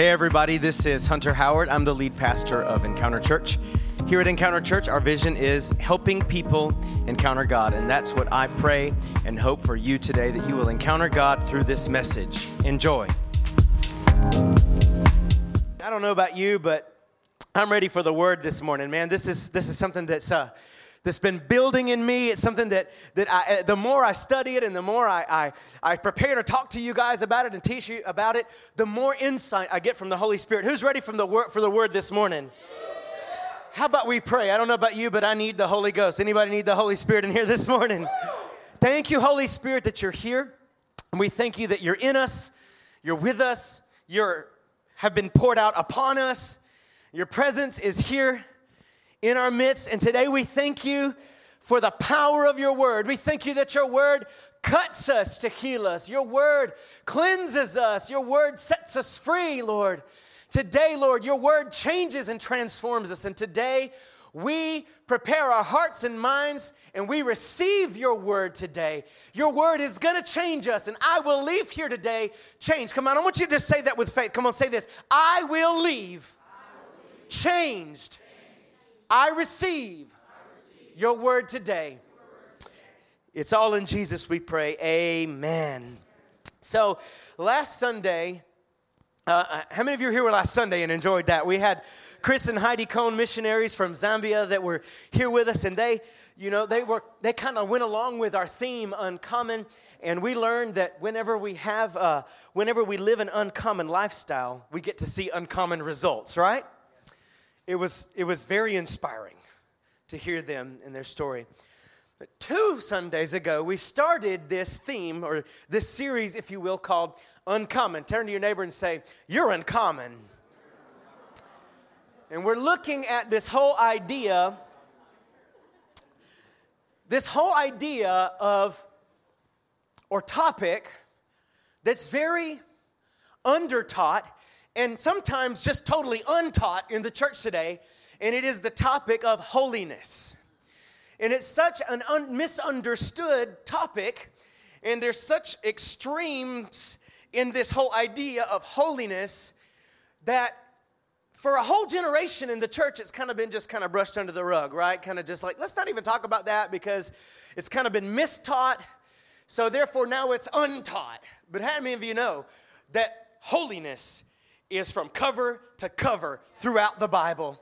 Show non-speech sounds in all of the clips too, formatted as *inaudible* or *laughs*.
Hey, everybody, this is Hunter Howard. I'm the lead pastor of Encounter Church. Here at Encounter Church, our vision is helping people encounter God. And that's what I pray and hope for you today that you will encounter God through this message. Enjoy. I don't know about you, but I'm ready for the word this morning, man. This is, this is something that's. Uh, that's been building in me. It's something that, that I, uh, the more I study it and the more I, I, I prepare to talk to you guys about it and teach you about it, the more insight I get from the Holy Spirit. Who's ready from the word, for the word this morning? How about we pray? I don't know about you, but I need the Holy Ghost. Anybody need the Holy Spirit in here this morning? Thank you, Holy Spirit, that you're here. And we thank you that you're in us, you're with us, you're have been poured out upon us. Your presence is here in our midst. And today we thank you for the power of your word. We thank you that your word cuts us to heal us. Your word cleanses us. Your word sets us free, Lord. Today, Lord, your word changes and transforms us. And today, we prepare our hearts and minds and we receive your word today. Your word is going to change us, and I will leave here today changed. Come on, I want you to say that with faith. Come on, say this I will leave, I will leave. changed I receive your word today. It's all in Jesus we pray. Amen. So, last Sunday, uh, uh, how many of you were here last Sunday and enjoyed that? We had Chris and Heidi Cohn missionaries from Zambia that were here with us, and they, you know, they were they kind of went along with our theme, uncommon, and we learned that whenever we have, uh, whenever we live an uncommon lifestyle, we get to see uncommon results, right? It was, it was very inspiring to hear them and their story. But two Sundays ago, we started this theme or this series, if you will, called Uncommon. Turn to your neighbor and say, You're uncommon. And we're looking at this whole idea, this whole idea of, or topic that's very undertaught and sometimes just totally untaught in the church today, and it is the topic of holiness. And it's such an un- misunderstood topic, and there's such extremes in this whole idea of holiness that for a whole generation in the church, it's kind of been just kind of brushed under the rug, right? Kind of just like, let's not even talk about that because it's kind of been mistaught. So therefore, now it's untaught. But how many of you know that holiness is from cover to cover throughout the Bible.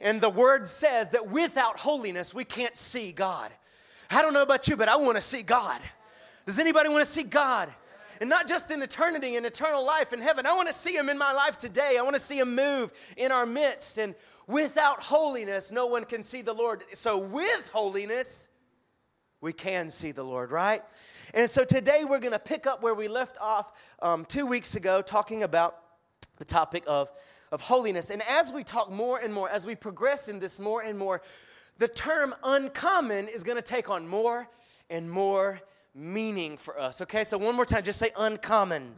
And the word says that without holiness, we can't see God. I don't know about you, but I want to see God. Does anybody want to see God? And not just in eternity and eternal life in heaven. I want to see Him in my life today. I want to see Him move in our midst. And without holiness, no one can see the Lord. So, with holiness, we can see the Lord, right? And so today we're going to pick up where we left off um, two weeks ago, talking about the topic of, of holiness. And as we talk more and more, as we progress in this more and more, the term uncommon is going to take on more and more meaning for us. Okay, so one more time, just say uncommon.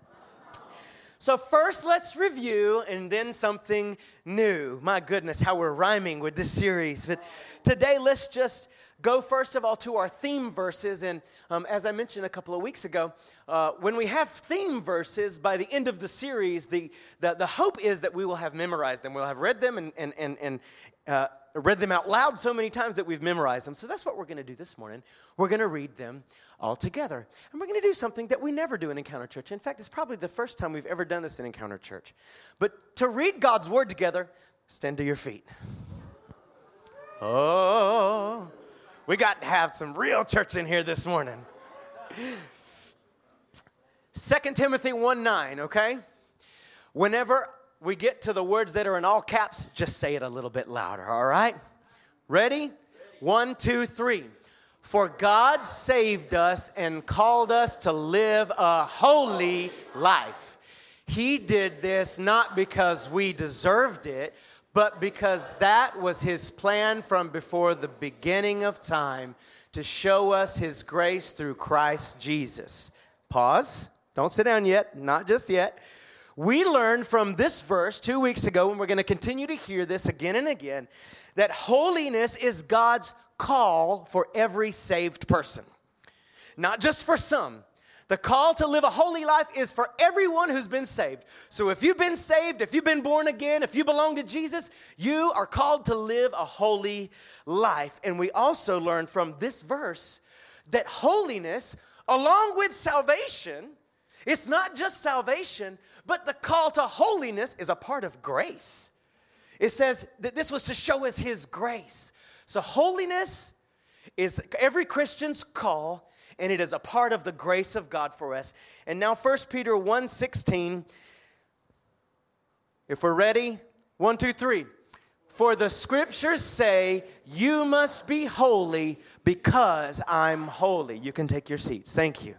So, first, let's review and then something new. My goodness, how we're rhyming with this series. But today, let's just go first of all to our theme verses. And um, as I mentioned a couple of weeks ago, uh, when we have theme verses by the end of the series, the, the, the, hope is that we will have memorized them. We'll have read them and, and, and, and uh, read them out loud so many times that we've memorized them. So that's what we're going to do this morning. We're going to read them all together. And we're going to do something that we never do in Encounter Church. In fact, it's probably the first time we've ever done this in Encounter Church. But to read God's Word together, stand to your feet. Oh. We got to have some real church in here this morning. 2 Timothy 1 9, okay? Whenever we get to the words that are in all caps, just say it a little bit louder, all right? Ready? One, two, three. For God saved us and called us to live a holy life. He did this not because we deserved it, but because that was his plan from before the beginning of time to show us his grace through Christ Jesus. Pause. Don't sit down yet, not just yet. We learned from this verse two weeks ago, and we're going to continue to hear this again and again, that holiness is God's call for every saved person. Not just for some. The call to live a holy life is for everyone who's been saved. So if you've been saved, if you've been born again, if you belong to Jesus, you are called to live a holy life. And we also learn from this verse that holiness, along with salvation, it's not just salvation, but the call to holiness is a part of grace. It says that this was to show us His grace. So, holiness is every Christian's call, and it is a part of the grace of God for us. And now, 1 Peter 1 16. If we're ready, one, two, three. For the scriptures say, You must be holy because I'm holy. You can take your seats. Thank you.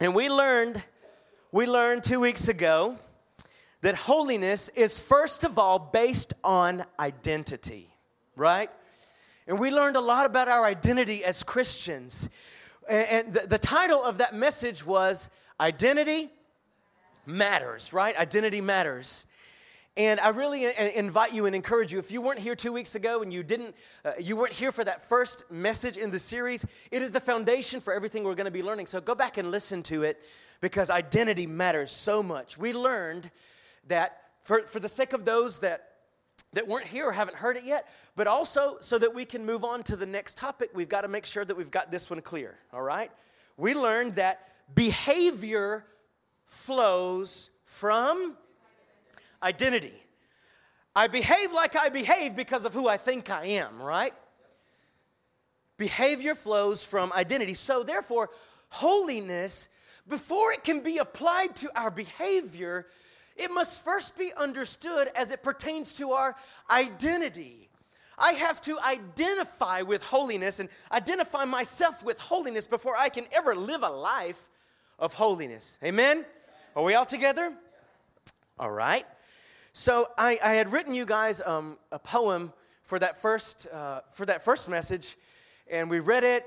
And we learned, we learned two weeks ago that holiness is first of all based on identity, right? And we learned a lot about our identity as Christians. And the, title of that message was Identity Matters, right? Identity Matters. And I really invite you and encourage you. If you weren't here two weeks ago and you didn't, uh, you weren't here for that first message in the series, it is the foundation for everything we're going to be learning. So go back and listen to it because identity matters so much. We learned that for, for the sake of those that that weren't here or haven't heard it yet, but also so that we can move on to the next topic, we've got to make sure that we've got this one clear, all right? We learned that behavior flows from identity. I behave like I behave because of who I think I am, right? Behavior flows from identity. So, therefore, holiness, before it can be applied to our behavior, it must first be understood as it pertains to our identity. I have to identify with holiness and identify myself with holiness before I can ever live a life of holiness. Amen? Are we all together? All right. So I, I had written you guys um, a poem for that first uh, for that first message, and we read it,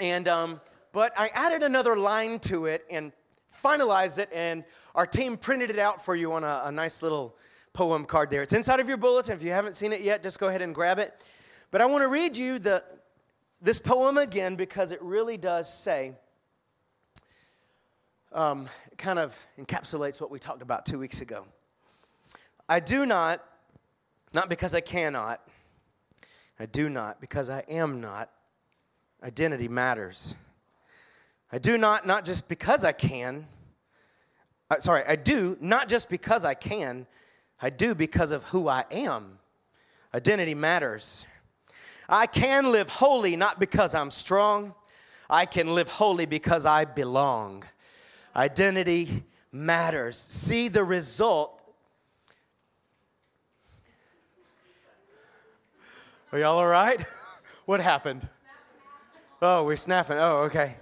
and um, but I added another line to it and finalized it, and our team printed it out for you on a, a nice little poem card there. It's inside of your bulletin. If you haven't seen it yet, just go ahead and grab it. But I want to read you the this poem again because it really does say. Um, kind of encapsulates what we talked about two weeks ago. I do not, not because I cannot, I do not because I am not. Identity matters. I do not, not just because I can. Sorry, I do not just because I can, I do because of who I am. Identity matters. I can live holy not because I'm strong, I can live holy because I belong. Identity matters. See the result Are y'all all right? *laughs* what happened? Oh, we're snapping. Oh, okay.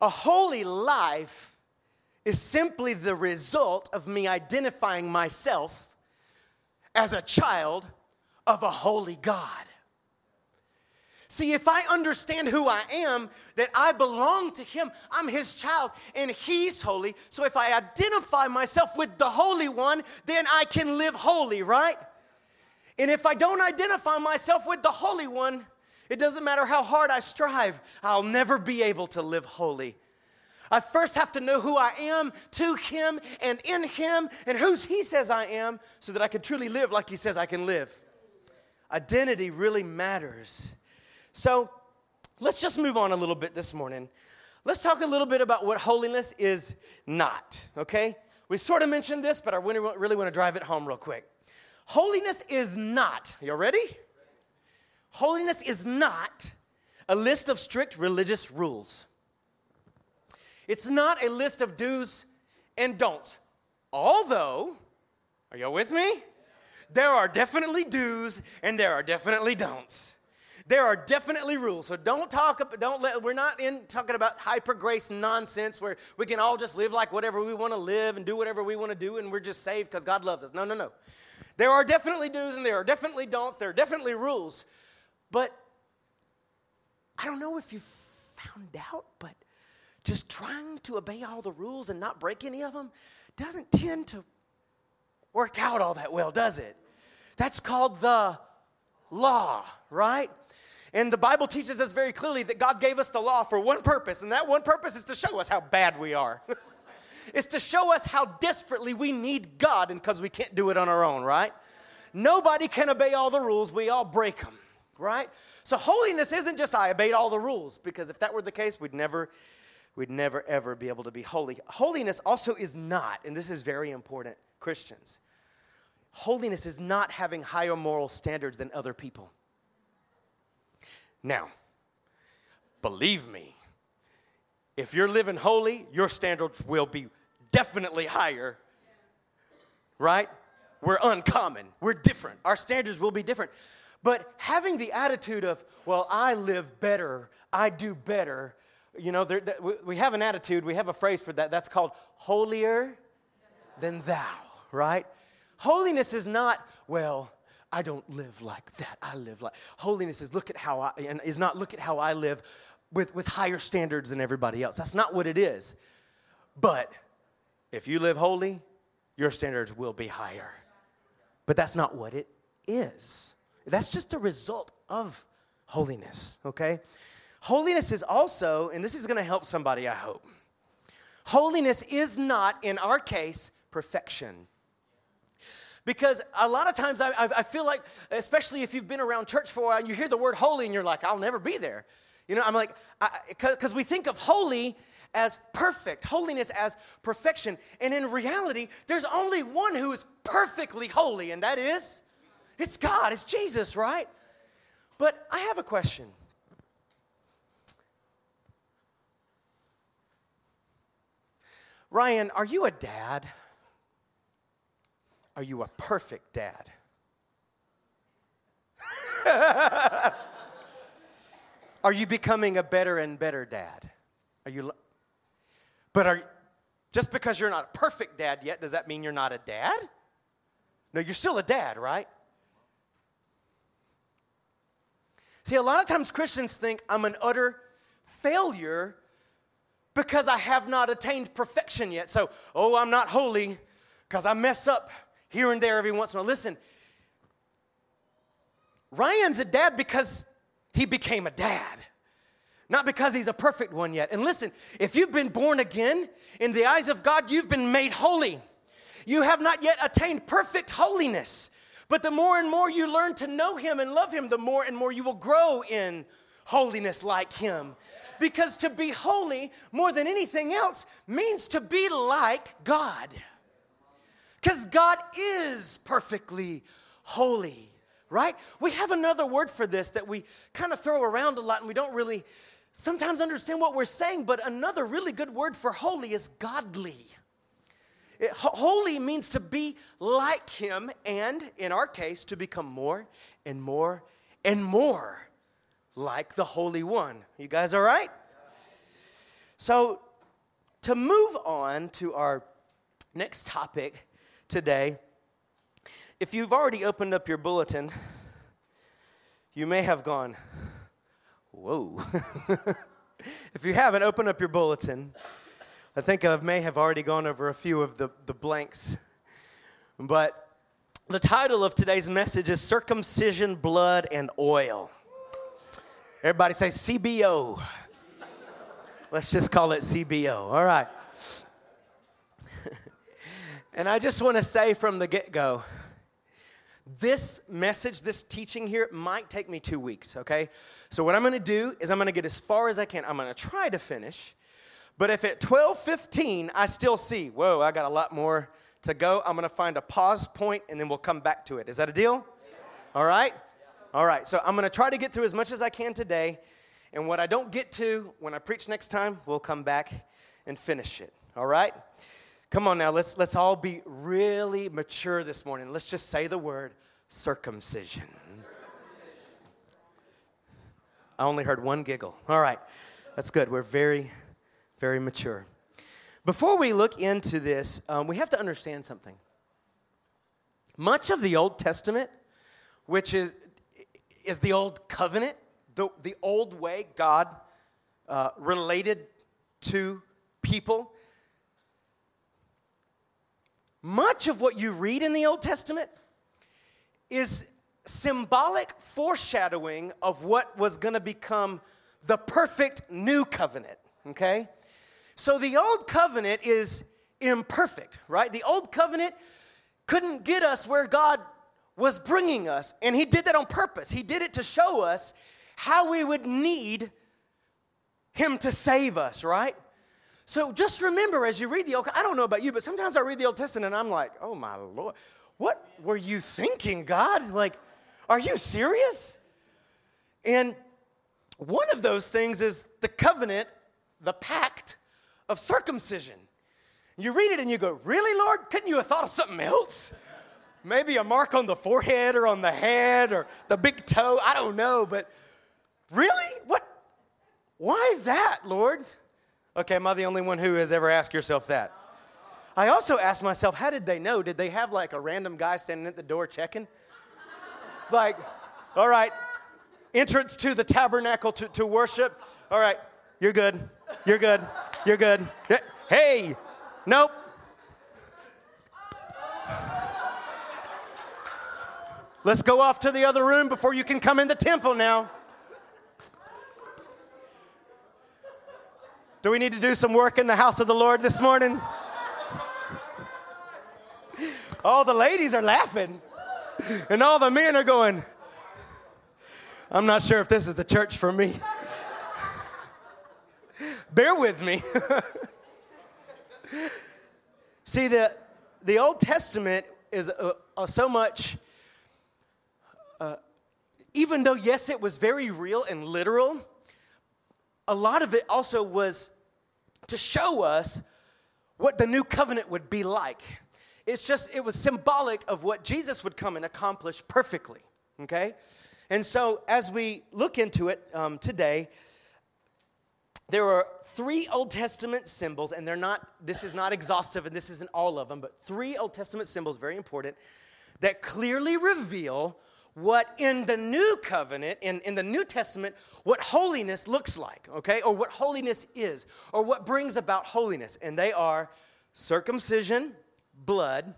A holy life is simply the result of me identifying myself as a child of a holy God. See, if I understand who I am, that I belong to Him, I'm His child, and He's holy. So if I identify myself with the Holy One, then I can live holy, right? And if I don't identify myself with the Holy One, it doesn't matter how hard I strive, I'll never be able to live holy. I first have to know who I am to Him and in Him and whose He says I am so that I can truly live like He says I can live. Identity really matters. So let's just move on a little bit this morning. Let's talk a little bit about what holiness is not, okay? We sort of mentioned this, but I really, want to drive it home real quick. Holiness is not, y'all ready? Holiness is not a list of strict religious rules. It's not a list of do's and don'ts. Although, are y'all with me? There are definitely do's and there are definitely don'ts. There are definitely rules. So don't talk don't let we're not in talking about hyper grace nonsense where we can all just live like whatever we want to live and do whatever we want to do and we're just saved because God loves us. No, no, no. There are definitely do's and there are definitely don'ts. There are definitely rules. But I don't know if you found out, but just trying to obey all the rules and not break any of them doesn't tend to work out all that well, does it? That's called the law, right? And the Bible teaches us very clearly that God gave us the law for one purpose, and that one purpose is to show us how bad we are. *laughs* it's to show us how desperately we need God, and because we can't do it on our own, right? Nobody can obey all the rules, we all break them, right? So holiness isn't just I obeyed all the rules, because if that were the case, we'd never, we'd never ever be able to be holy. Holiness also is not, and this is very important, Christians. Holiness is not having higher moral standards than other people. Now, believe me, if you're living holy, your standards will be definitely higher, right? We're uncommon, we're different. Our standards will be different. But having the attitude of, well, I live better, I do better, you know, there, we have an attitude, we have a phrase for that. That's called holier than thou, right? Holiness is not, well, I don't live like that. I live like holiness is look at how I and is not look at how I live with, with higher standards than everybody else. That's not what it is. But if you live holy, your standards will be higher. But that's not what it is. That's just a result of holiness, okay? Holiness is also, and this is gonna help somebody, I hope. Holiness is not, in our case, perfection. Because a lot of times I, I, feel like, especially if you've been around church for a while and you hear the word holy and you're like, I'll never be there. You know, I'm like, because we think of holy as perfect, holiness as perfection. And in reality, there's only one who is perfectly holy, and that is, it's God, it's Jesus, right? But I have a question. Ryan, are you a dad? Are you a perfect dad? *laughs* are you becoming a better and better dad? Are you But are just because you're not a perfect dad yet, does that mean you're not a dad? No, you're still a dad, right? See, a lot of times Christians think I'm an utter failure because I have not attained perfection yet. So, oh, I'm not holy because I mess up here and there every once in a while. Listen, Ryan's a dad because he became a dad, not because he's a perfect one yet. And listen, if you've been born again, in the eyes of God, you've been made holy. You have not yet attained perfect holiness. But the more and more you learn to know Him and love Him, the more and more you will grow in holiness like Him. Because to be holy more than anything else means to be like God. Because God is perfectly holy, right? We have another word for this that we kind of throw around a lot and we don't really sometimes understand what we're saying, but another really good word for holy is godly. It, holy means to be like Him, and in our case, to become more and more and more like the Holy One. You guys all right? So, to move on to our next topic, today. If you've already opened up your bulletin, you may have gone, Whoa. *laughs* if you haven't opened up your bulletin, I think I may have already gone over a few of the, the blanks. But the title of today's message is Circumcision, Blood, and Oil. Everybody say CBO. Let's just call it CBO. All right. *laughs* And I just want to say from the get go, this message, this teaching here might take me two weeks, okay? So, what I'm gonna do is I'm gonna get as far as I can. I'm gonna try to finish. But if at 12:15 I still see, whoa, I got a lot more to go, I'm gonna find a pause point and then we'll come back to it. Is that a deal? All right? All right. So, I'm gonna try to get through as much as I can today. And what I don't get to, when I preach next time, we'll come back and finish it. All right? Come on now, let's, let's all be really mature this morning. Let's just say the word circumcision. I only heard one giggle. All right, that's good. We're very, very mature. Before we look into this, um, we have to understand something. Much of the Old Testament, which is, is the Old Covenant, the, the old way God uh, related to people, much of what you read in the Old Testament is symbolic foreshadowing of what was going to become the perfect new covenant, okay? So the old covenant is imperfect, right? The old covenant couldn't get us where God was bringing us, and He did that on purpose. He did it to show us how we would need Him to save us, right? So just remember as you read the Old I don't know about you, but sometimes I read the Old Testament and I'm like, oh my Lord, what were you thinking, God? Like, are you serious? And one of those things is the covenant, the pact of circumcision. You read it and you go, Really, Lord? Couldn't you have thought of something else? Maybe a mark on the forehead or on the head or the big toe. I don't know, but really? What? Why that, Lord? Okay, am I the only one who has ever asked yourself that? I also asked myself, how did they know? Did they have like a random guy standing at the door checking? It's like, all right, entrance to the tabernacle to, to worship. All right, you're good. You're good. You're good. Hey, nope. Let's go off to the other room before you can come in the temple now. Do we need to do some work in the house of the Lord this morning? All the ladies are laughing, and all the men are going, I'm not sure if this is the church for me. Bear with me. *laughs* See, the, the Old Testament is uh, uh, so much, uh, even though, yes, it was very real and literal, a lot of it also was to show us what the new covenant would be like. It's just, it was symbolic of what Jesus would come and accomplish perfectly, okay? And so as we look into it um, today, there are three Old Testament symbols, and they're not, this is not exhaustive and this isn't all of them, but three Old Testament symbols, very important, that clearly reveal what in the new covenant, in, in the New Testament, what holiness looks like, okay? Or what holiness is, or what brings about holiness. And they are circumcision, blood,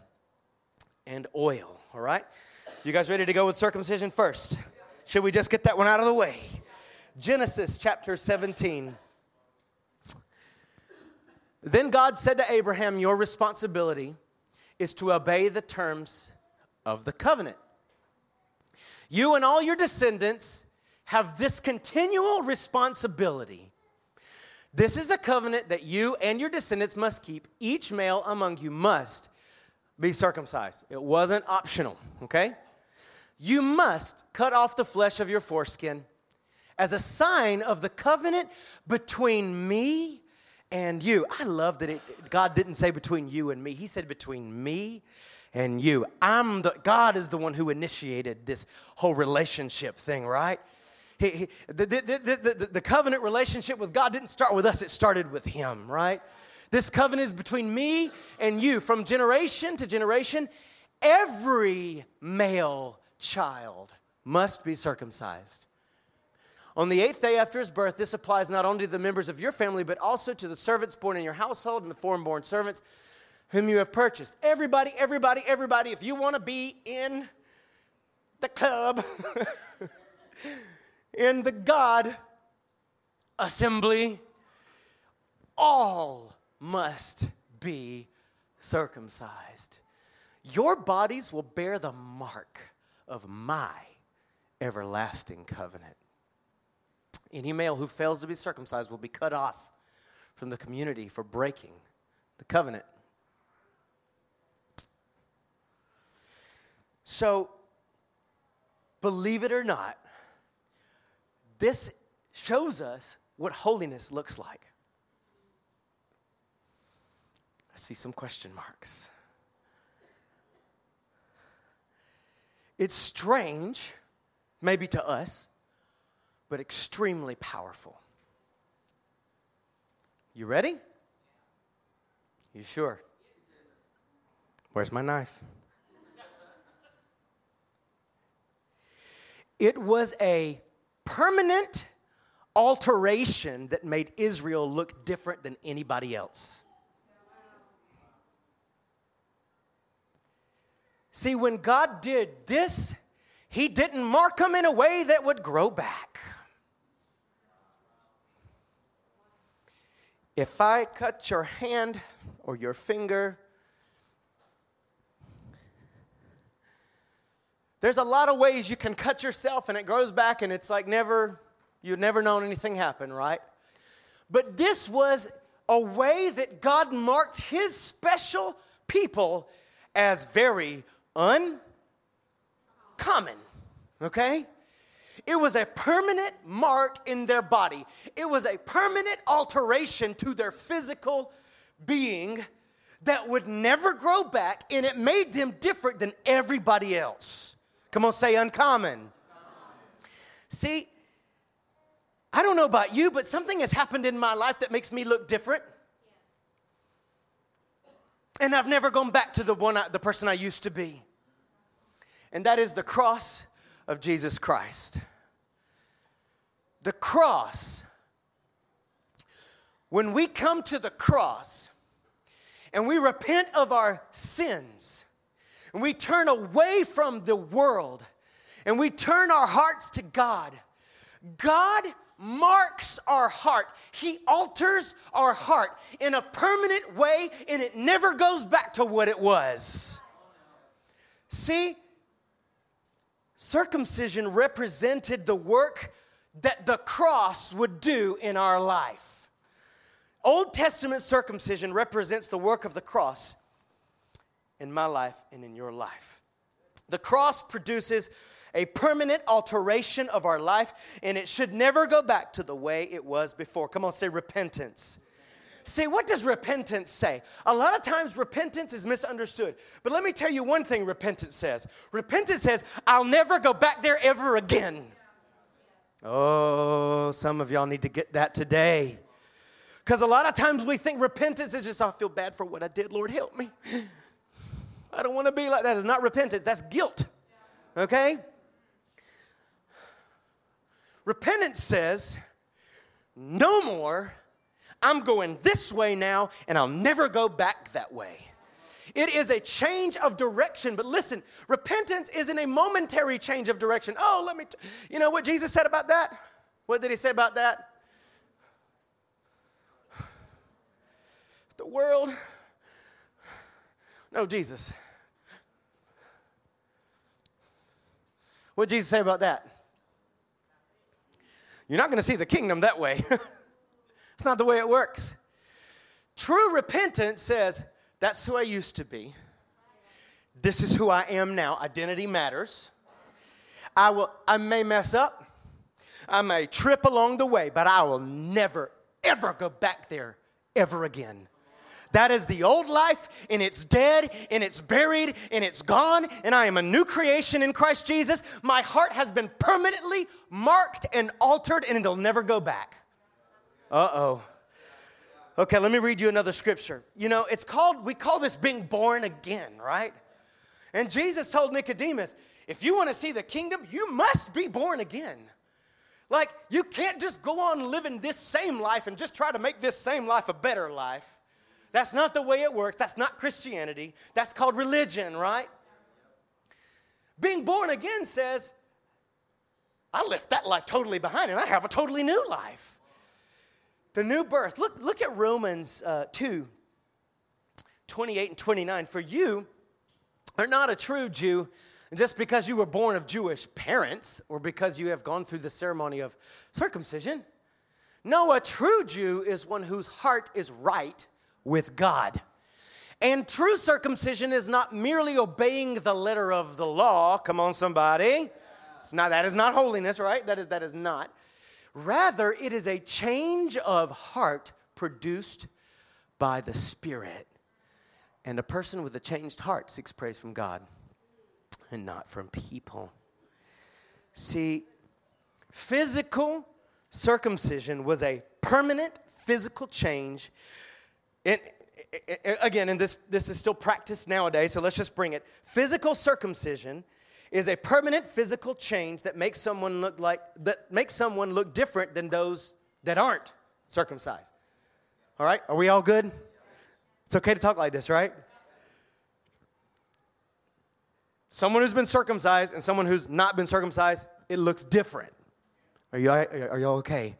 and oil, all right? You guys ready to go with circumcision first? Should we just get that one out of the way? Genesis chapter 17. Then God said to Abraham, Your responsibility is to obey the terms of the covenant. You and all your descendants have this continual responsibility. This is the covenant that you and your descendants must keep. Each male among you must be circumcised. It wasn't optional, okay? You must cut off the flesh of your foreskin as a sign of the covenant between me and you. I love that it, God didn't say between you and me, He said between me and you. I'm the, God is the one who initiated this whole relationship thing, right? He, he, the, the, the, the covenant relationship with God didn't start with us, it started with Him, right? This covenant is between me and you. From generation to generation, every male child must be circumcised. On the eighth day after his birth, this applies not only to the members of your family, but also to the servants born in your household and the foreign born servants whom you have purchased. Everybody, everybody, everybody, if you want to be in the club, *laughs* in the God assembly, all must be circumcised. Your bodies will bear the mark of my everlasting covenant. Any male who fails to be circumcised will be cut off from the community for breaking the covenant. So, believe it or not, this shows us what holiness looks like. I see some question marks. It's strange, maybe to us, but extremely powerful. You ready? You sure? Where's my knife? It was a permanent alteration that made Israel look different than anybody else. See, when God did this, he didn't mark them in a way that would grow back. If I cut your hand or your finger, there's a lot of ways you can cut yourself and it grows back and it's like never, you've never known anything happen, right? But this was a way that God marked his special people as very uncommon, okay? It was a permanent mark in their body. It was a permanent alteration to their physical being that would never grow back, and it made them different than everybody else. Come on, say uncommon. uncommon. See, I don't know about you, but something has happened in my life that makes me look different. And I've never gone back to the one I, the person I used to be. And that is the cross of Jesus Christ. The cross. When we come to the cross and we repent of our sins and we turn away from the world and we turn our hearts to God, God marks our heart. He alters our heart in a permanent way and it never goes back to what it was. See, circumcision represented the work that the cross would do in our life. Old Testament circumcision represents the work of the cross in my life and in your life. The cross produces a permanent alteration of our life, and it should never go back to the way it was before. Come on, say repentance. See, what does repentance say? A lot of times repentance is misunderstood. But let me tell you one thing repentance says repentance says, I'll never go back there ever again. Oh, some of y'all need to get that today. Because a lot of times we think repentance is just, I feel bad for what I did. Lord, help me. *sighs* I don't want to be like that. It's not repentance, that's guilt. Okay? Repentance says, no more. I'm going this way now, and I'll never go back that way. It is a change of direction. But listen, repentance isn't a momentary change of direction. Oh, let me, t- you know what Jesus said about that? What did he say about that? The world. No, Jesus. What did Jesus say about that? You're not going to see the kingdom that way. *laughs* it's not the way it works. True repentance says, That's who I used to be. This is who I am now. Identity matters. I, will, I may mess up, I may trip along the way, but I will never, ever go back there ever again. That is the old life, and it's dead, and it's buried, and it's gone, and I am a new creation in Christ Jesus. My heart has been permanently marked and altered, and it'll never go back. Uh oh. Okay, let me read you another scripture. You know, it's called, we call this being born again, right? And Jesus told Nicodemus, if you want to see the kingdom, you must be born again. Like, you can't just go on living this same life and just try to make this same life a better life. That's not the way it works. That's not Christianity. That's called religion, right? Being born again says, I left that life totally behind and I have a totally new life. The new birth. Look, look at Romans uh, 2 28 and 29. For you are not a true Jew just because you were born of Jewish parents or because you have gone through the ceremony of circumcision. No, a true Jew is one whose heart is right with God. And true circumcision is not merely obeying the letter of the law. Come on, somebody. It's not, that is not holiness, right? That is, that is not. Rather, it is a change of heart produced by the Spirit. And a person with a changed heart seeks praise from God and not from people. See, physical circumcision was a permanent physical change and again, and this, this is still practiced nowadays, so let's just bring it. Physical circumcision is a permanent physical change that makes someone look like that makes someone look different than those that aren't circumcised. All right? Are we all good? It's okay to talk like this, right? someone who's been circumcised and someone who's not been circumcised, it looks different. Are you, are y'all okay?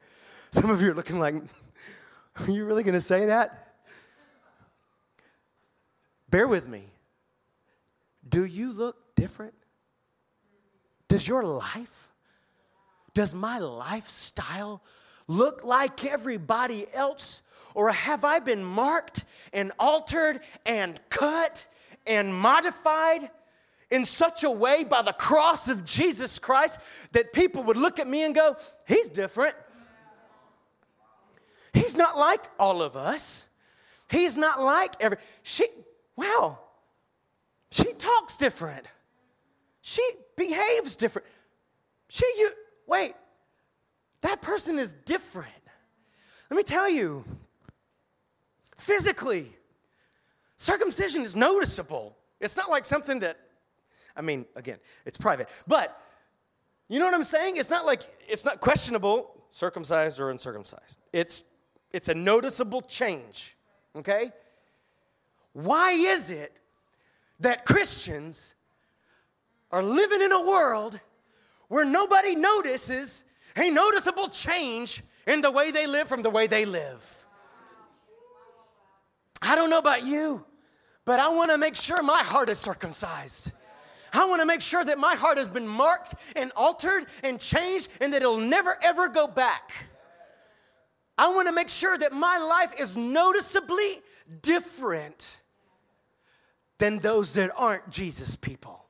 Some of you are looking like, are you really going to say that? Bear with me. Do you look different? Does your life, does my lifestyle look like everybody else? Or have I been marked and altered and cut and modified in such a way by the cross of Jesus Christ that people would look at me and go, He's different. He's not like all of us. He's not like every. She, wow, she talks different. She behaves different. She, you, wait, that person is different. Let me tell you, physically, circumcision is noticeable. It's not like something that, I mean, again, it's private, but you know what I'm saying? It's not like, it's not questionable, circumcised or uncircumcised. It's, it's a noticeable change, okay? Why is it that Christians are living in a world where nobody notices a noticeable change in the way they live from the way they live. I don't know about you, but I want to make sure my heart is circumcised. I want to make sure that my heart has been marked and altered and changed and that it'll never ever go back. I want to make sure that my life is noticeably different than those that aren't Jesus people.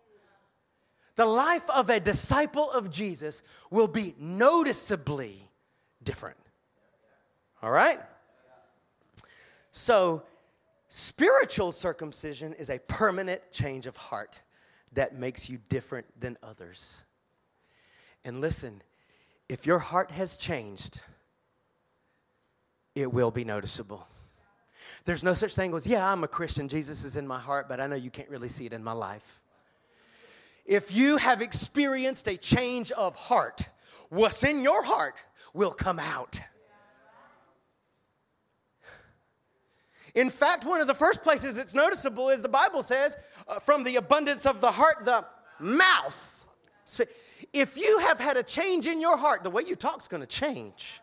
The life of a disciple of Jesus will be noticeably different. All right? So, spiritual circumcision is a permanent change of heart that makes you different than others. And listen, if your heart has changed, it will be noticeable. There's no such thing as, yeah, I'm a Christian, Jesus is in my heart, but I know you can't really see it in my life. If you have experienced a change of heart, what's in your heart will come out. In fact, one of the first places it's noticeable is the Bible says, uh, from the abundance of the heart, the mouth. So if you have had a change in your heart, the way you talk is going to change.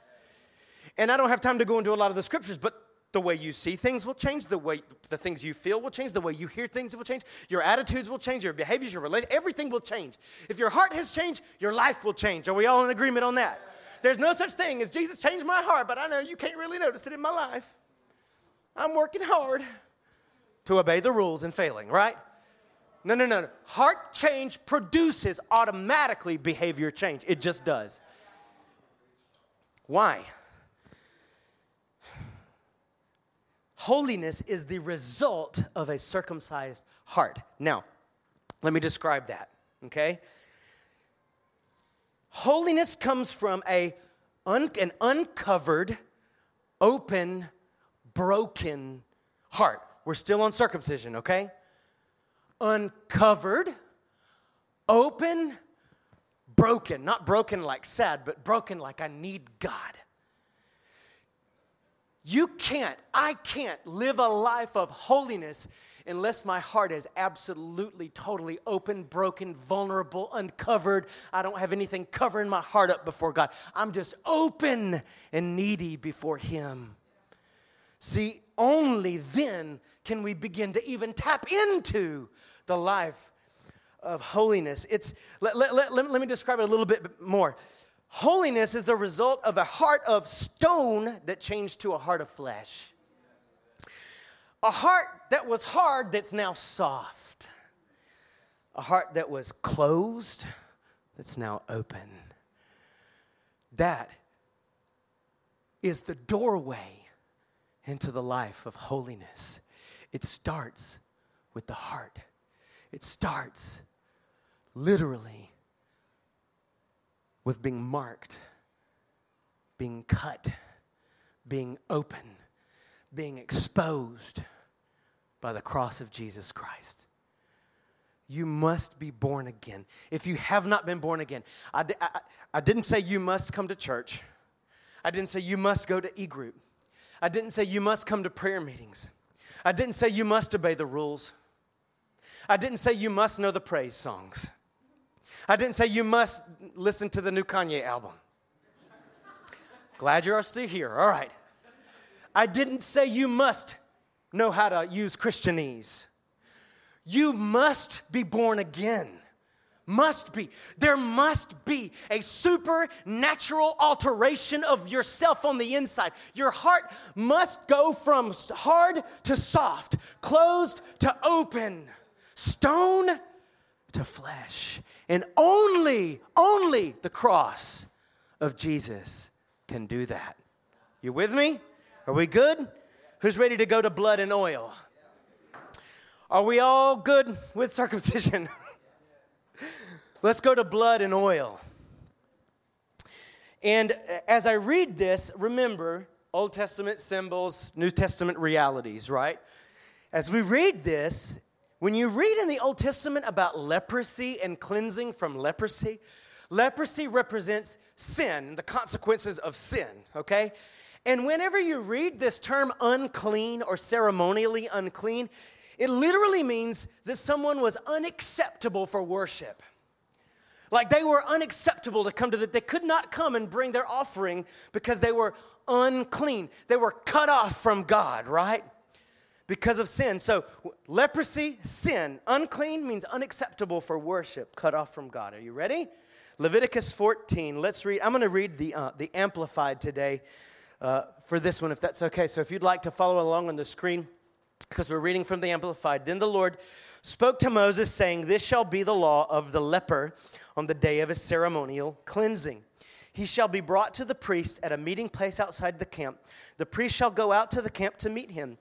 And I don't have time to go into a lot of the scriptures, but the way you see things will change, the way the things you feel will change, the way you hear things will change, your attitudes will change, your behaviors, your relations, everything will change. If your heart has changed, your life will change. Are we all in agreement on that? There's no such thing as Jesus changed my heart, but I know you can't really notice it in my life. I'm working hard to obey the rules and failing, right? No, no, no, no. Heart change produces automatically behavior change. It just does. Why? Holiness is the result of a circumcised heart. Now, let me describe that, okay? Holiness comes from a un- an uncovered, open, broken heart. We're still on circumcision, okay? Uncovered, open, broken. Not broken like sad, but broken like I need God. You can't, I can't live a life of holiness unless my heart is absolutely, totally open, broken, vulnerable, uncovered. I don't have anything covering my heart up before God. I'm just open and needy before Him. See, only then can we begin to even tap into the life of holiness. It's, let, let, let, let me describe it a little bit more. Holiness is the result of a heart of stone that changed to a heart of flesh. A heart that was hard that's now soft. A heart that was closed that's now open. That is the doorway into the life of holiness. It starts with the heart, it starts literally with being marked, being cut, being open, being exposed by the cross of Jesus Christ. You must be born again. If you have not been born again, I, I, I didn't say you must come to church. I didn't say you must go to e group. I didn't say you must come to prayer meetings. I didn't say you must obey the rules. I didn't say you must know the praise songs. I didn't say you must listen to the new Kanye album. Glad you're still here. All right. I didn't say you must know how to use Christianese. You must be born again. Must be. There must be a supernatural alteration of yourself on the inside. Your heart must go from hard to soft, closed to open, stone to flesh. And only, only the cross of Jesus can do that. You with me? Are we good? Who's ready to go to blood and oil? Are we all good with circumcision? *laughs* Let's go to blood and oil. And as I read this, remember Old Testament symbols, New Testament realities, right? As we read this, when you read in the Old Testament about leprosy and cleansing from leprosy, leprosy represents sin, the consequences of sin, okay? And whenever you read this term unclean or ceremonially unclean, it literally means that someone was unacceptable for worship. Like they were unacceptable to come to the, they could not come and bring their offering because they were unclean. They were cut off from God, right? Because of sin. So leprosy, sin. Unclean means unacceptable for worship, cut off from God. Are you ready? Leviticus 14. Let's read. I'm going to read the, uh, the Amplified today uh, for this one, if that's okay. So if you'd like to follow along on the screen, because we're reading from the Amplified. Then the Lord spoke to Moses, saying, This shall be the law of the leper on the day of his ceremonial cleansing. He shall be brought to the priest at a meeting place outside the camp. The priest shall go out to the camp to meet him.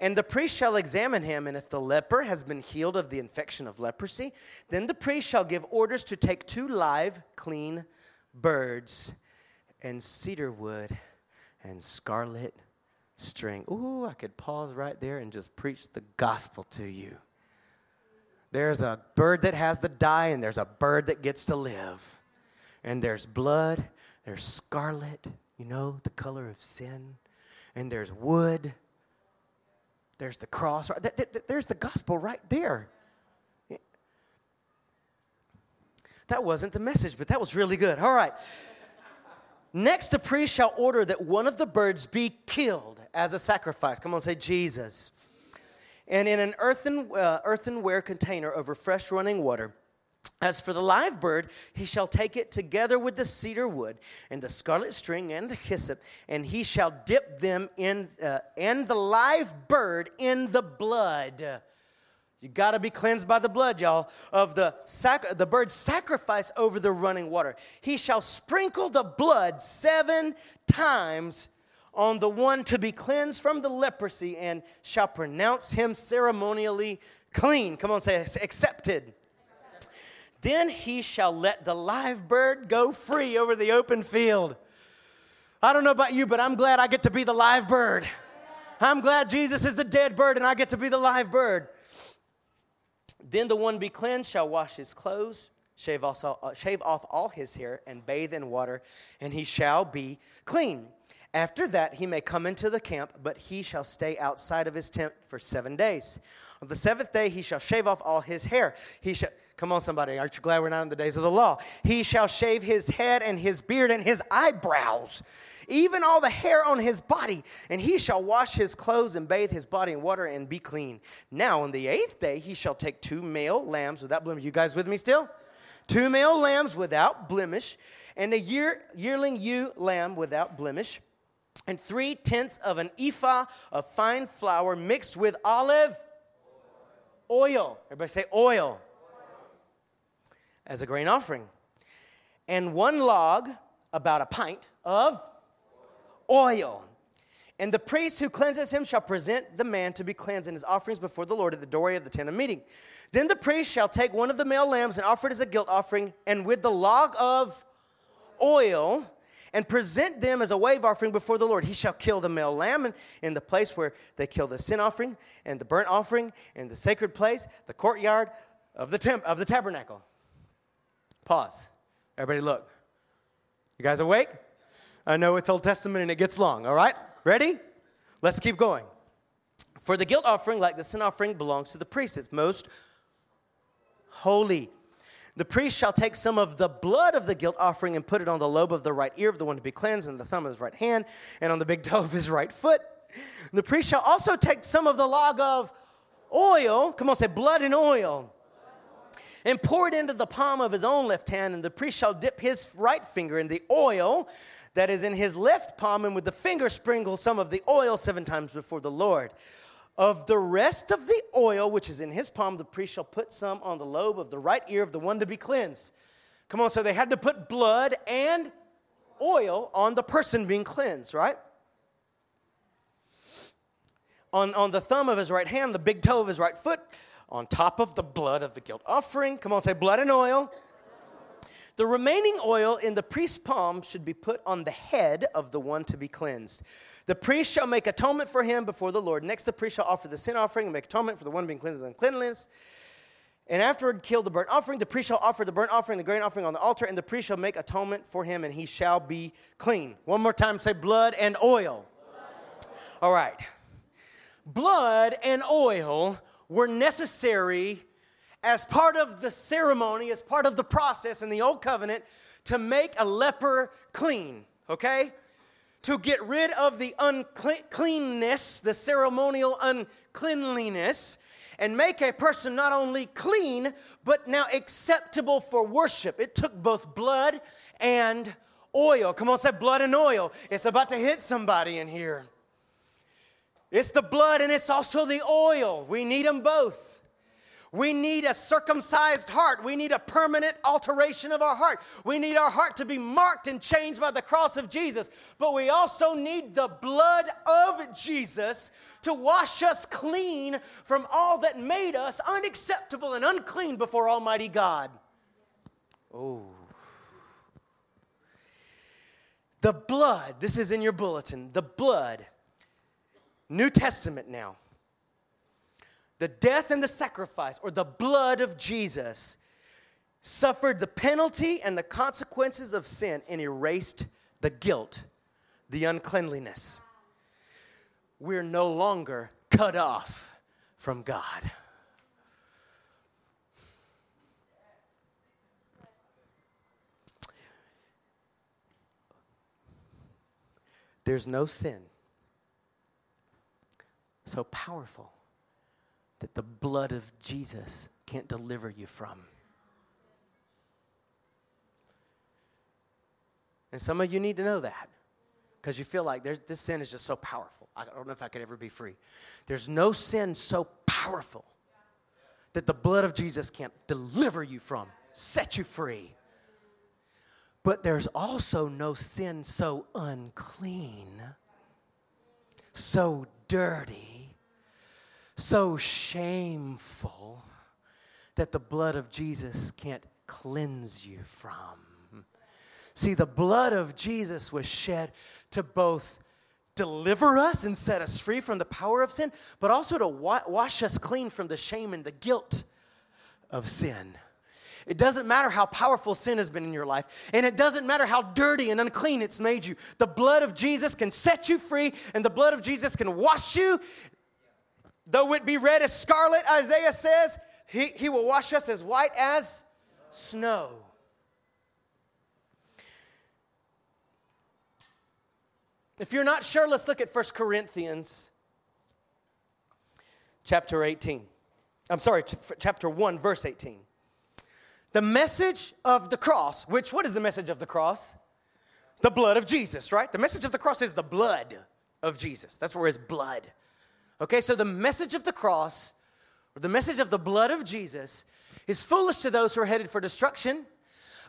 And the priest shall examine him, and if the leper has been healed of the infection of leprosy, then the priest shall give orders to take two live, clean birds and cedar wood and scarlet string. Ooh, I could pause right there and just preach the gospel to you. There's a bird that has to die, and there's a bird that gets to live. And there's blood, there's scarlet, you know, the color of sin, and there's wood, there's the cross. There's the gospel right there. That wasn't the message, but that was really good. All right. Next, the priest shall order that one of the birds be killed as a sacrifice. Come on, say Jesus. And in an earthen, uh, earthenware container over fresh running water. As for the live bird, he shall take it together with the cedar wood and the scarlet string and the hyssop, and he shall dip them in, uh, and the live bird in the blood. You got to be cleansed by the blood, y'all, of the, sac- the bird's sacrifice over the running water. He shall sprinkle the blood seven times on the one to be cleansed from the leprosy and shall pronounce him ceremonially clean. Come on, say accepted. Then he shall let the live bird go free over the open field. I don't know about you, but I'm glad I get to be the live bird. I'm glad Jesus is the dead bird and I get to be the live bird. Then the one be cleansed shall wash his clothes, shave, also, uh, shave off all his hair, and bathe in water, and he shall be clean. After that, he may come into the camp, but he shall stay outside of his tent for seven days. On the seventh day, he shall shave off all his hair. He shall, come on, somebody, aren't you glad we're not in the days of the law? He shall shave his head and his beard and his eyebrows, even all the hair on his body, and he shall wash his clothes and bathe his body in water and be clean. Now, on the eighth day, he shall take two male lambs without blemish. You guys with me still? Two male lambs without blemish, and a year, yearling ewe lamb without blemish and three tenths of an ephah of fine flour mixed with olive oil. Everybody say oil. As a grain offering. And one log, about a pint, of oil. And the priest who cleanses him shall present the man to be cleansed in his offerings before the Lord at the doorway of the tent of meeting. Then the priest shall take one of the male lambs and offer it as a guilt offering, and with the log of oil, and present them as a wave offering before the Lord. He shall kill the male lamb in the place where they kill the sin offering and the burnt offering in the sacred place, the courtyard of the temp- of the tabernacle. Pause. Everybody look. You guys awake? I know it's Old Testament and it gets long, all right? Ready? Let's keep going. For the guilt offering, like the sin offering, belongs to the priest. It's most holy. The priest shall take some of the blood of the guilt offering and put it on the lobe of the right ear of the one to be cleansed, and the thumb of his right hand, and on the big *laughs* toe of his right foot. The priest shall also take some of the log of oil, come on, say blood and oil, and pour it into the palm of his own left hand, and the priest shall dip his right finger in the oil that is in his left palm, and with the finger sprinkle some of the oil seven times before the Lord. Of the rest of the oil which is in his palm, the priest shall put some on the lobe of the right ear of the one to be cleansed. Come on, so they had to put blood and oil on the person being cleansed, right? On, on the thumb of his right hand, the big toe of his right foot, on top of the blood of the guilt offering. Come on, say blood and oil. The remaining oil in the priest's palm should be put on the head of the one to be cleansed. The priest shall make atonement for him before the Lord. Next, the priest shall offer the sin offering and make atonement for the one being cleansed of uncleanness. And afterward, kill the burnt offering. The priest shall offer the burnt offering, the grain offering on the altar, and the priest shall make atonement for him, and he shall be clean. One more time, say blood and oil. Blood. All right. Blood and oil were necessary as part of the ceremony, as part of the process in the old covenant to make a leper clean, okay? To get rid of the uncleanness, the ceremonial uncleanliness, and make a person not only clean, but now acceptable for worship. It took both blood and oil. Come on, say blood and oil. It's about to hit somebody in here. It's the blood and it's also the oil. We need them both. We need a circumcised heart. We need a permanent alteration of our heart. We need our heart to be marked and changed by the cross of Jesus. But we also need the blood of Jesus to wash us clean from all that made us unacceptable and unclean before Almighty God. Oh. The blood, this is in your bulletin, the blood, New Testament now the death and the sacrifice, or the blood of Jesus, suffered the penalty and the consequences of sin and erased the guilt, the uncleanliness. We're no longer cut off from God. There's no sin so powerful that the blood of Jesus can't deliver you from. And some of you need to know that because you feel like this sin is just so powerful. I don't know if I could ever be free. There's no sin so powerful that the blood of Jesus can't deliver you from, set you free. But there's also no sin so unclean, so dirty so shameful that the blood of Jesus can't cleanse you from. See, the blood of Jesus was shed to both deliver us and set us free from the power of sin, but also to wa- wash us clean from the shame and the guilt of sin. It doesn't matter how powerful sin has been in your life, and it doesn't matter how dirty and unclean it's made you. The blood of Jesus can set you free, and the blood of Jesus can wash you Though it be red as scarlet, Isaiah says, he, he will wash us as white as snow. If you're not sure, let's look at 1 Corinthians chapter 18. I'm sorry, chapter 1, verse 18. The message of the cross, which, what is the message of the cross? The blood of Jesus, right? The message of the cross is the blood of Jesus. That's where his blood Okay, so the message of the cross, or the message of the blood of Jesus, is foolish to those who are headed for destruction.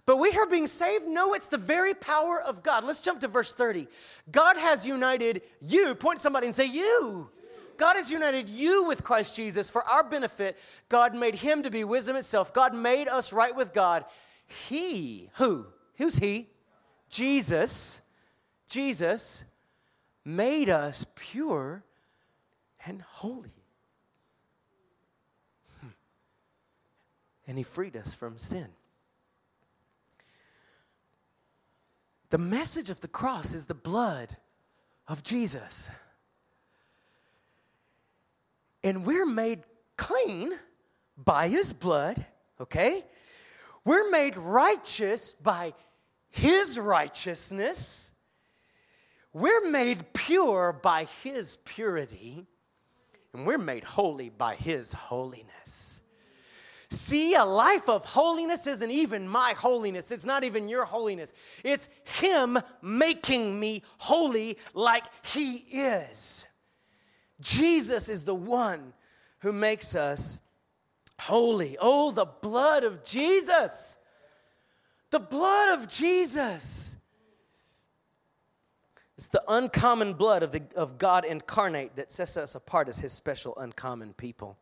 But we who are being saved know it's the very power of God. Let's jump to verse 30. God has united you. Point somebody and say, You. God has united you with Christ Jesus for our benefit. God made him to be wisdom itself. God made us right with God. He, who? Who's he? Jesus. Jesus made us pure and holy. And he freed us from sin. The message of the cross is the blood of Jesus. And we're made clean by his blood, okay? We're made righteous by His righteousness. We're made pure by His purity. And we're made holy by His holiness. See, a life of holiness isn't even my holiness. It's not even your holiness. It's Him making me holy like He is. Jesus is the one who makes us holy. Oh, the blood of Jesus! The blood of Jesus! It's the uncommon blood of, the, of God incarnate that sets us apart as His special, uncommon people.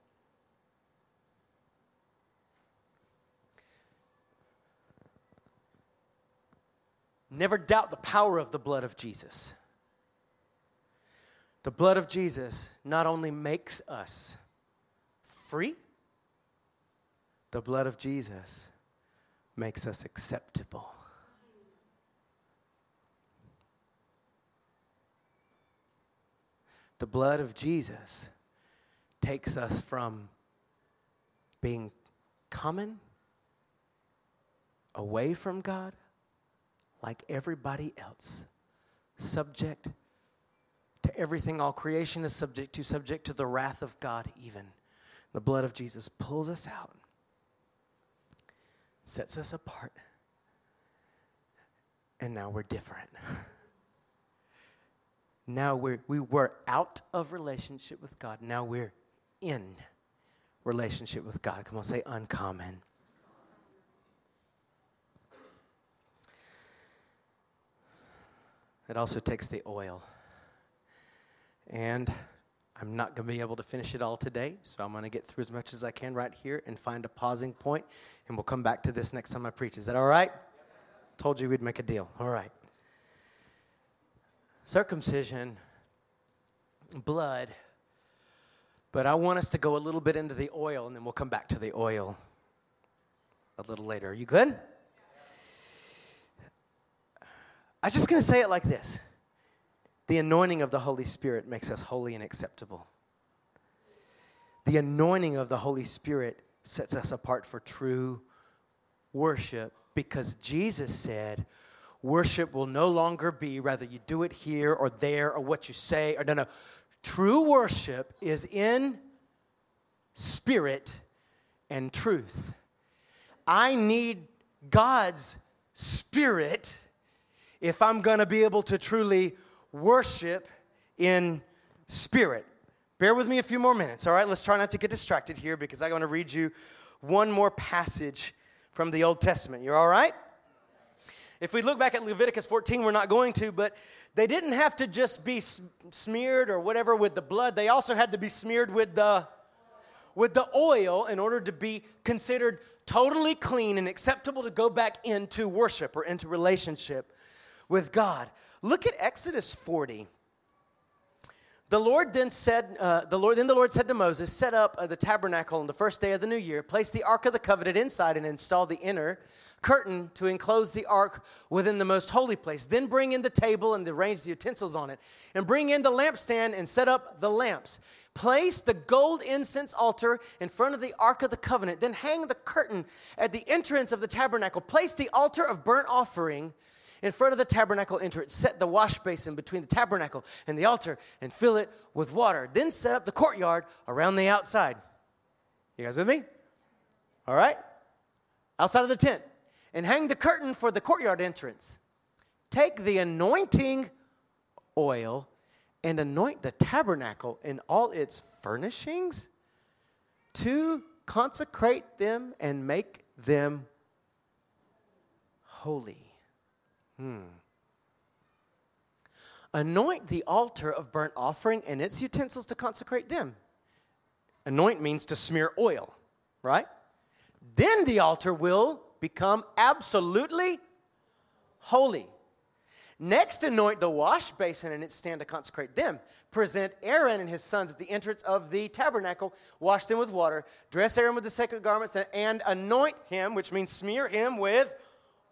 Never doubt the power of the blood of Jesus. The blood of Jesus not only makes us free, the blood of Jesus makes us acceptable. The blood of Jesus takes us from being common, away from God, like everybody else, subject to everything all creation is subject to, subject to the wrath of God, even. The blood of Jesus pulls us out, sets us apart, and now we're different. *laughs* Now we're, we were out of relationship with God. Now we're in relationship with God. Come on, say uncommon. It also takes the oil. And I'm not going to be able to finish it all today, so I'm going to get through as much as I can right here and find a pausing point, and we'll come back to this next time I preach. Is that all right? Told you we'd make a deal. All right circumcision, blood. But I want us to go a little bit into the oil, and then we'll come back to the oil a little later. Are you good? I'm just going to say it like this The anointing of the Holy Spirit makes us holy and acceptable. The anointing of the Holy Spirit sets us apart for true worship because Jesus said, worship will no longer be whether you do it here or there or what you say or no, no. True worship is in spirit and truth. I need God's spirit if I'm going to be able to truly worship in spirit. Bear with me a few more minutes, all right? Let's try not to get distracted here because I want to read you one more passage from the Old Testament. You're all right? If we look back at Leviticus 14, we're not going to, but they didn't have to just be smeared or whatever with the blood. They also had to be smeared with the with the oil in order to be considered totally clean and acceptable to go back into worship or into relationship with God. Look at Exodus 40. The Lord then said, uh, the Lord, then the Lord said to Moses, set up uh, the tabernacle on the first day of the new year, place the ark of the covenant inside, and install the inner curtain to enclose the ark within the most holy place. Then bring in the table and arrange the utensils on it, and bring in the lampstand and set up the lamps. Place the gold incense altar in front of the ark of the covenant. Then hang the curtain at the entrance of the tabernacle. Place the altar of burnt offering in front of the tabernacle entrance. Set the wash basin between the tabernacle and the altar and fill it with water. Then set up the courtyard around the outside. You guys with me? All right? Outside of the tent and hang the curtain for the courtyard entrance. Take the anointing oil and anoint the tabernacle and all its furnishings to consecrate them and make them holy. Hmm. Anoint the altar of burnt offering and its utensils to consecrate them. Anoint means to smear oil, right? Then the altar will become absolutely holy. Next, anoint the wash basin and its stand to consecrate them. Present Aaron and his sons at the entrance of the tabernacle, wash them with water, dress Aaron with the sacred garments, and anoint him, which means smear him with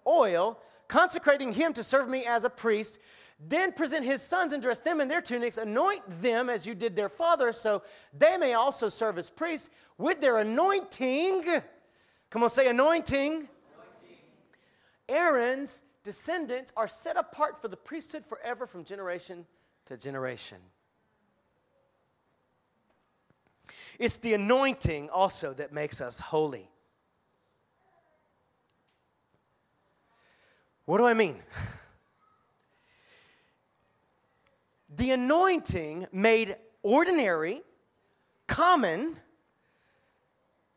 oil, consecrating him to serve me as a priest. Then present his sons and dress them in their tunics, anoint them as you did their father, so they may also serve as priests with their anointing Come on, say anointing. anointing. Aaron's descendants are set apart for the priesthood forever from generation to generation. It's the anointing also that makes us holy. What do I mean? The anointing made ordinary, common,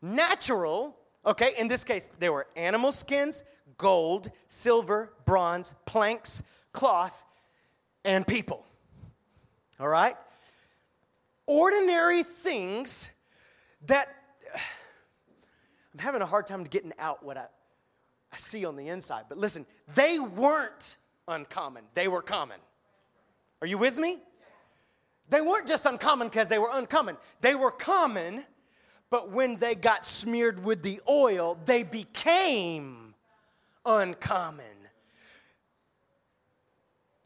natural, okay, in this case, they were animal skins, gold, silver, bronze, planks, cloth, and people. All right? Ordinary things that *sighs* I'm having a hard time getting out what I, I see on the inside. But listen, they weren't uncommon, they were common. Are you with me? They weren't just uncommon because they were uncommon. They were common, but when they got smeared with the oil, they became uncommon.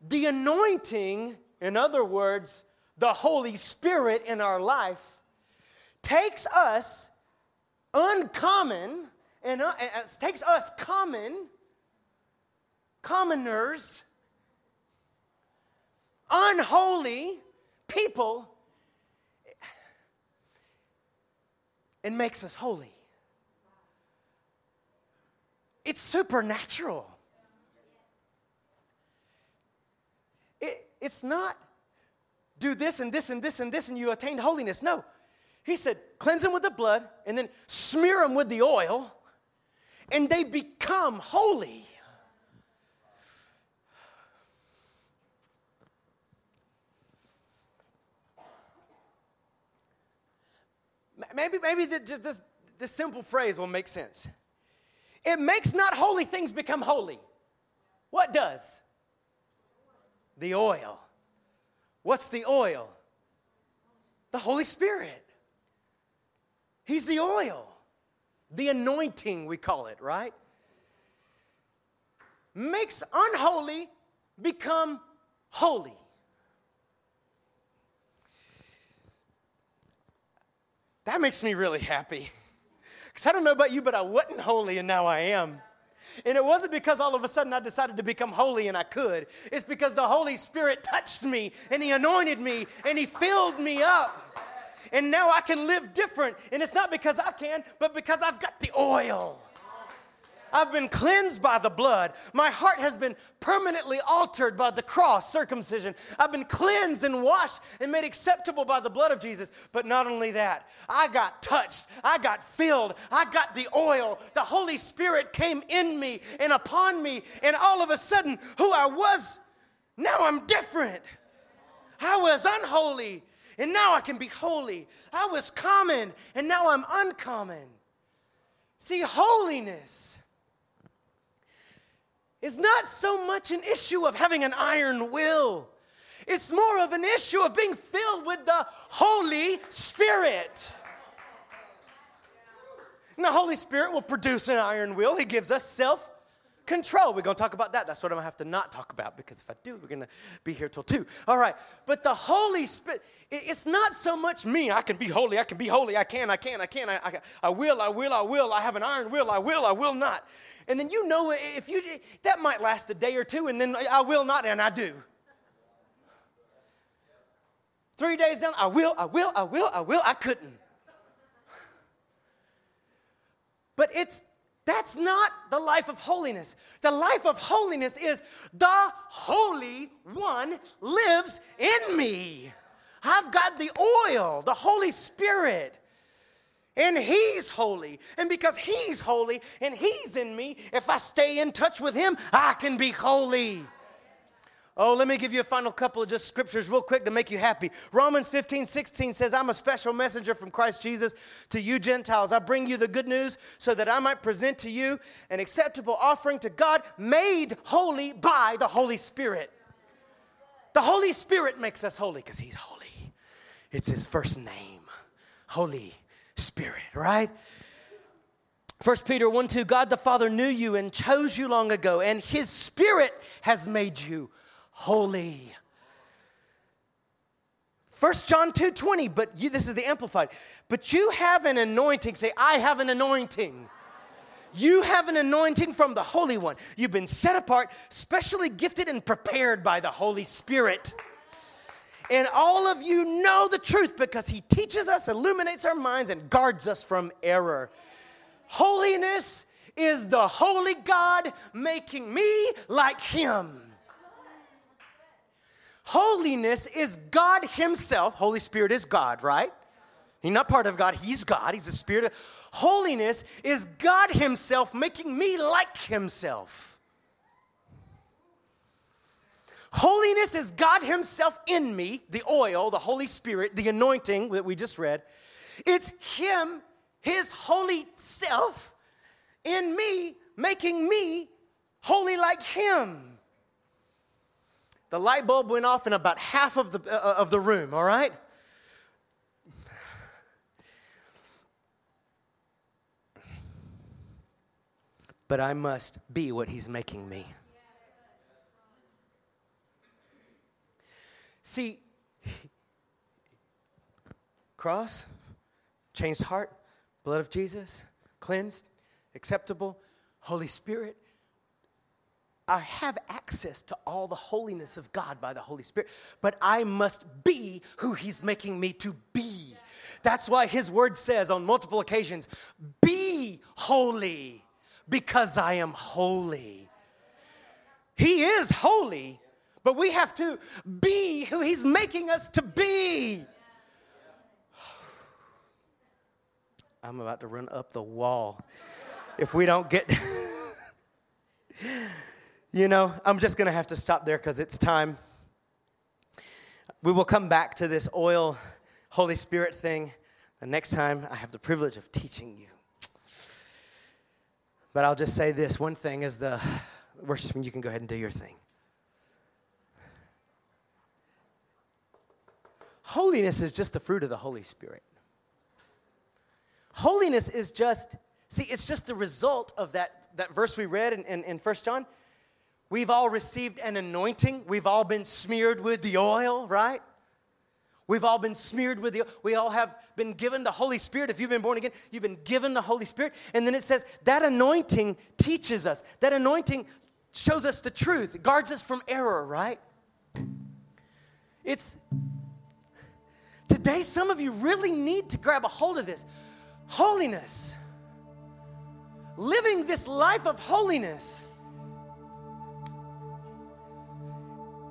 The anointing, in other words, the Holy Spirit in our life, takes us uncommon and uh, uh, takes us common, commoners, unholy people and makes us holy. It's supernatural. It, it's not do this and this and this and this and you attain holiness. No. He said, cleanse them with the blood and then smear them with the oil and they become holy. Maybe, maybe the, just this, this simple phrase will make sense. It makes not holy things become holy. What does? The oil. What's the oil? The Holy Spirit. He's the oil. The anointing, we call it, right? Makes unholy become holy. That makes me really happy. Because I don't know about you, but I wasn't holy and now I am. And it wasn't because all of a sudden I decided to become holy and I could. It's because the Holy Spirit touched me and He anointed me and He filled me up. And now I can live different. And it's not because I can, but because I've got the oil. I've been cleansed by the blood. My heart has been permanently altered by the cross, circumcision. I've been cleansed and washed and made acceptable by the blood of Jesus. But not only that, I got touched, I got filled, I got the oil. The Holy Spirit came in me and upon me, and all of a sudden, who I was, now I'm different. I was unholy, and now I can be holy. I was common, and now I'm uncommon. See, holiness is not so much an issue of having an iron will. It's more of an issue of being filled with the Holy Spirit. And the Holy Spirit will produce an iron will. He gives us self control. We're going to talk about that. That's what I'm going to have to not talk about because if I do, we're going to be here till 2. All right. But the Holy Spirit, it's not so much me. I can be holy. I can be holy. I can. I can. I can. I, I, I will. I will. I will. I have an iron will. I will. I will not. And then you know if you that might last a day or two, and then I will not, and I do. Three days down, I will. I will. I will. I will. I couldn't. But it's that's not the life of holiness. The life of holiness is the Holy One lives in me. I've got the oil, the Holy Spirit. And he's holy. And because he's holy and he's in me, if I stay in touch with him, I can be holy. Oh, let me give you a final couple of just scriptures real quick to make you happy. Romans 15, 16 says, I'm a special messenger from Christ Jesus to you Gentiles. I bring you the good news so that I might present to you an acceptable offering to God made holy by the Holy Spirit. The Holy Spirit makes us holy because He's holy. It's His first name, Holy Spirit, right? 1 Peter 1 2, God the Father knew you and chose you long ago, and His Spirit has made you holy. 1 John 2 20, but you, this is the amplified. But you have an anointing. Say, I have an anointing. You have an anointing from the Holy One. You've been set apart, specially gifted, and prepared by the Holy Spirit. And all of you know the truth because He teaches us, illuminates our minds, and guards us from error. Holiness is the holy God making me like Him. Holiness is God Himself. Holy Spirit is God, right? He's not part of God, He's God. He's the Spirit. Holiness is God Himself making me like Himself. Holiness is God Himself in me, the oil, the Holy Spirit, the anointing that we just read. It's Him, His holy self in me, making me holy like Him. The light bulb went off in about half of the, uh, of the room, all right? But I must be what He's making me. See, cross, changed heart, blood of Jesus, cleansed, acceptable, Holy Spirit, I have access to all the holiness of God by the Holy Spirit, but I must be who He's making me to be. That's why His word says on multiple occasions, Be holy because I am holy. He is holy, but we have to be who He's making us to be. *sighs* I'm about to run up the wall if we don't get. *laughs* You know, I'm just going to have to stop there because it's time. We will come back to this oil, Holy Spirit thing the next time I have the privilege of teaching you. But I'll just say this one thing as the worshipman, you can go ahead and do your thing. Holiness is just the fruit of the Holy Spirit. Holiness is just, see, it's just the result of that, that verse we read in, in, in 1 John. We've all received an anointing. We've all been smeared with the oil, right? We've all been smeared with the we all have been given the Holy Spirit. If you've been born again, you've been given the Holy Spirit. And then it says that anointing teaches us. That anointing shows us the truth. Guards us from error, right? It's today some of you really need to grab a hold of this. Holiness. Living this life of holiness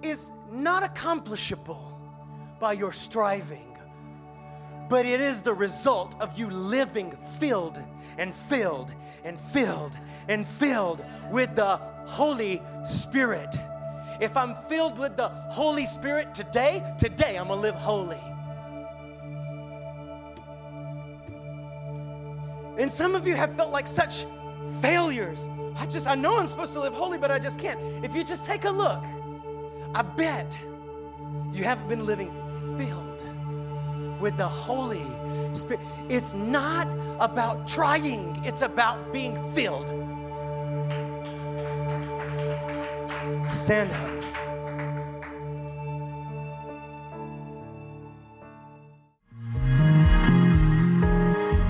is not accomplishable by your striving, but it is the result of you living filled and filled and filled and filled with the Holy Spirit. If I'm filled with the Holy Spirit today, today I'm gonna live holy. And some of you have felt like such failures. I just, I know I'm supposed to live holy, but I just can't. If you just take a look, I bet you haven't been living filled with the Holy Spirit. It's not about trying, it's about being filled. Stand up.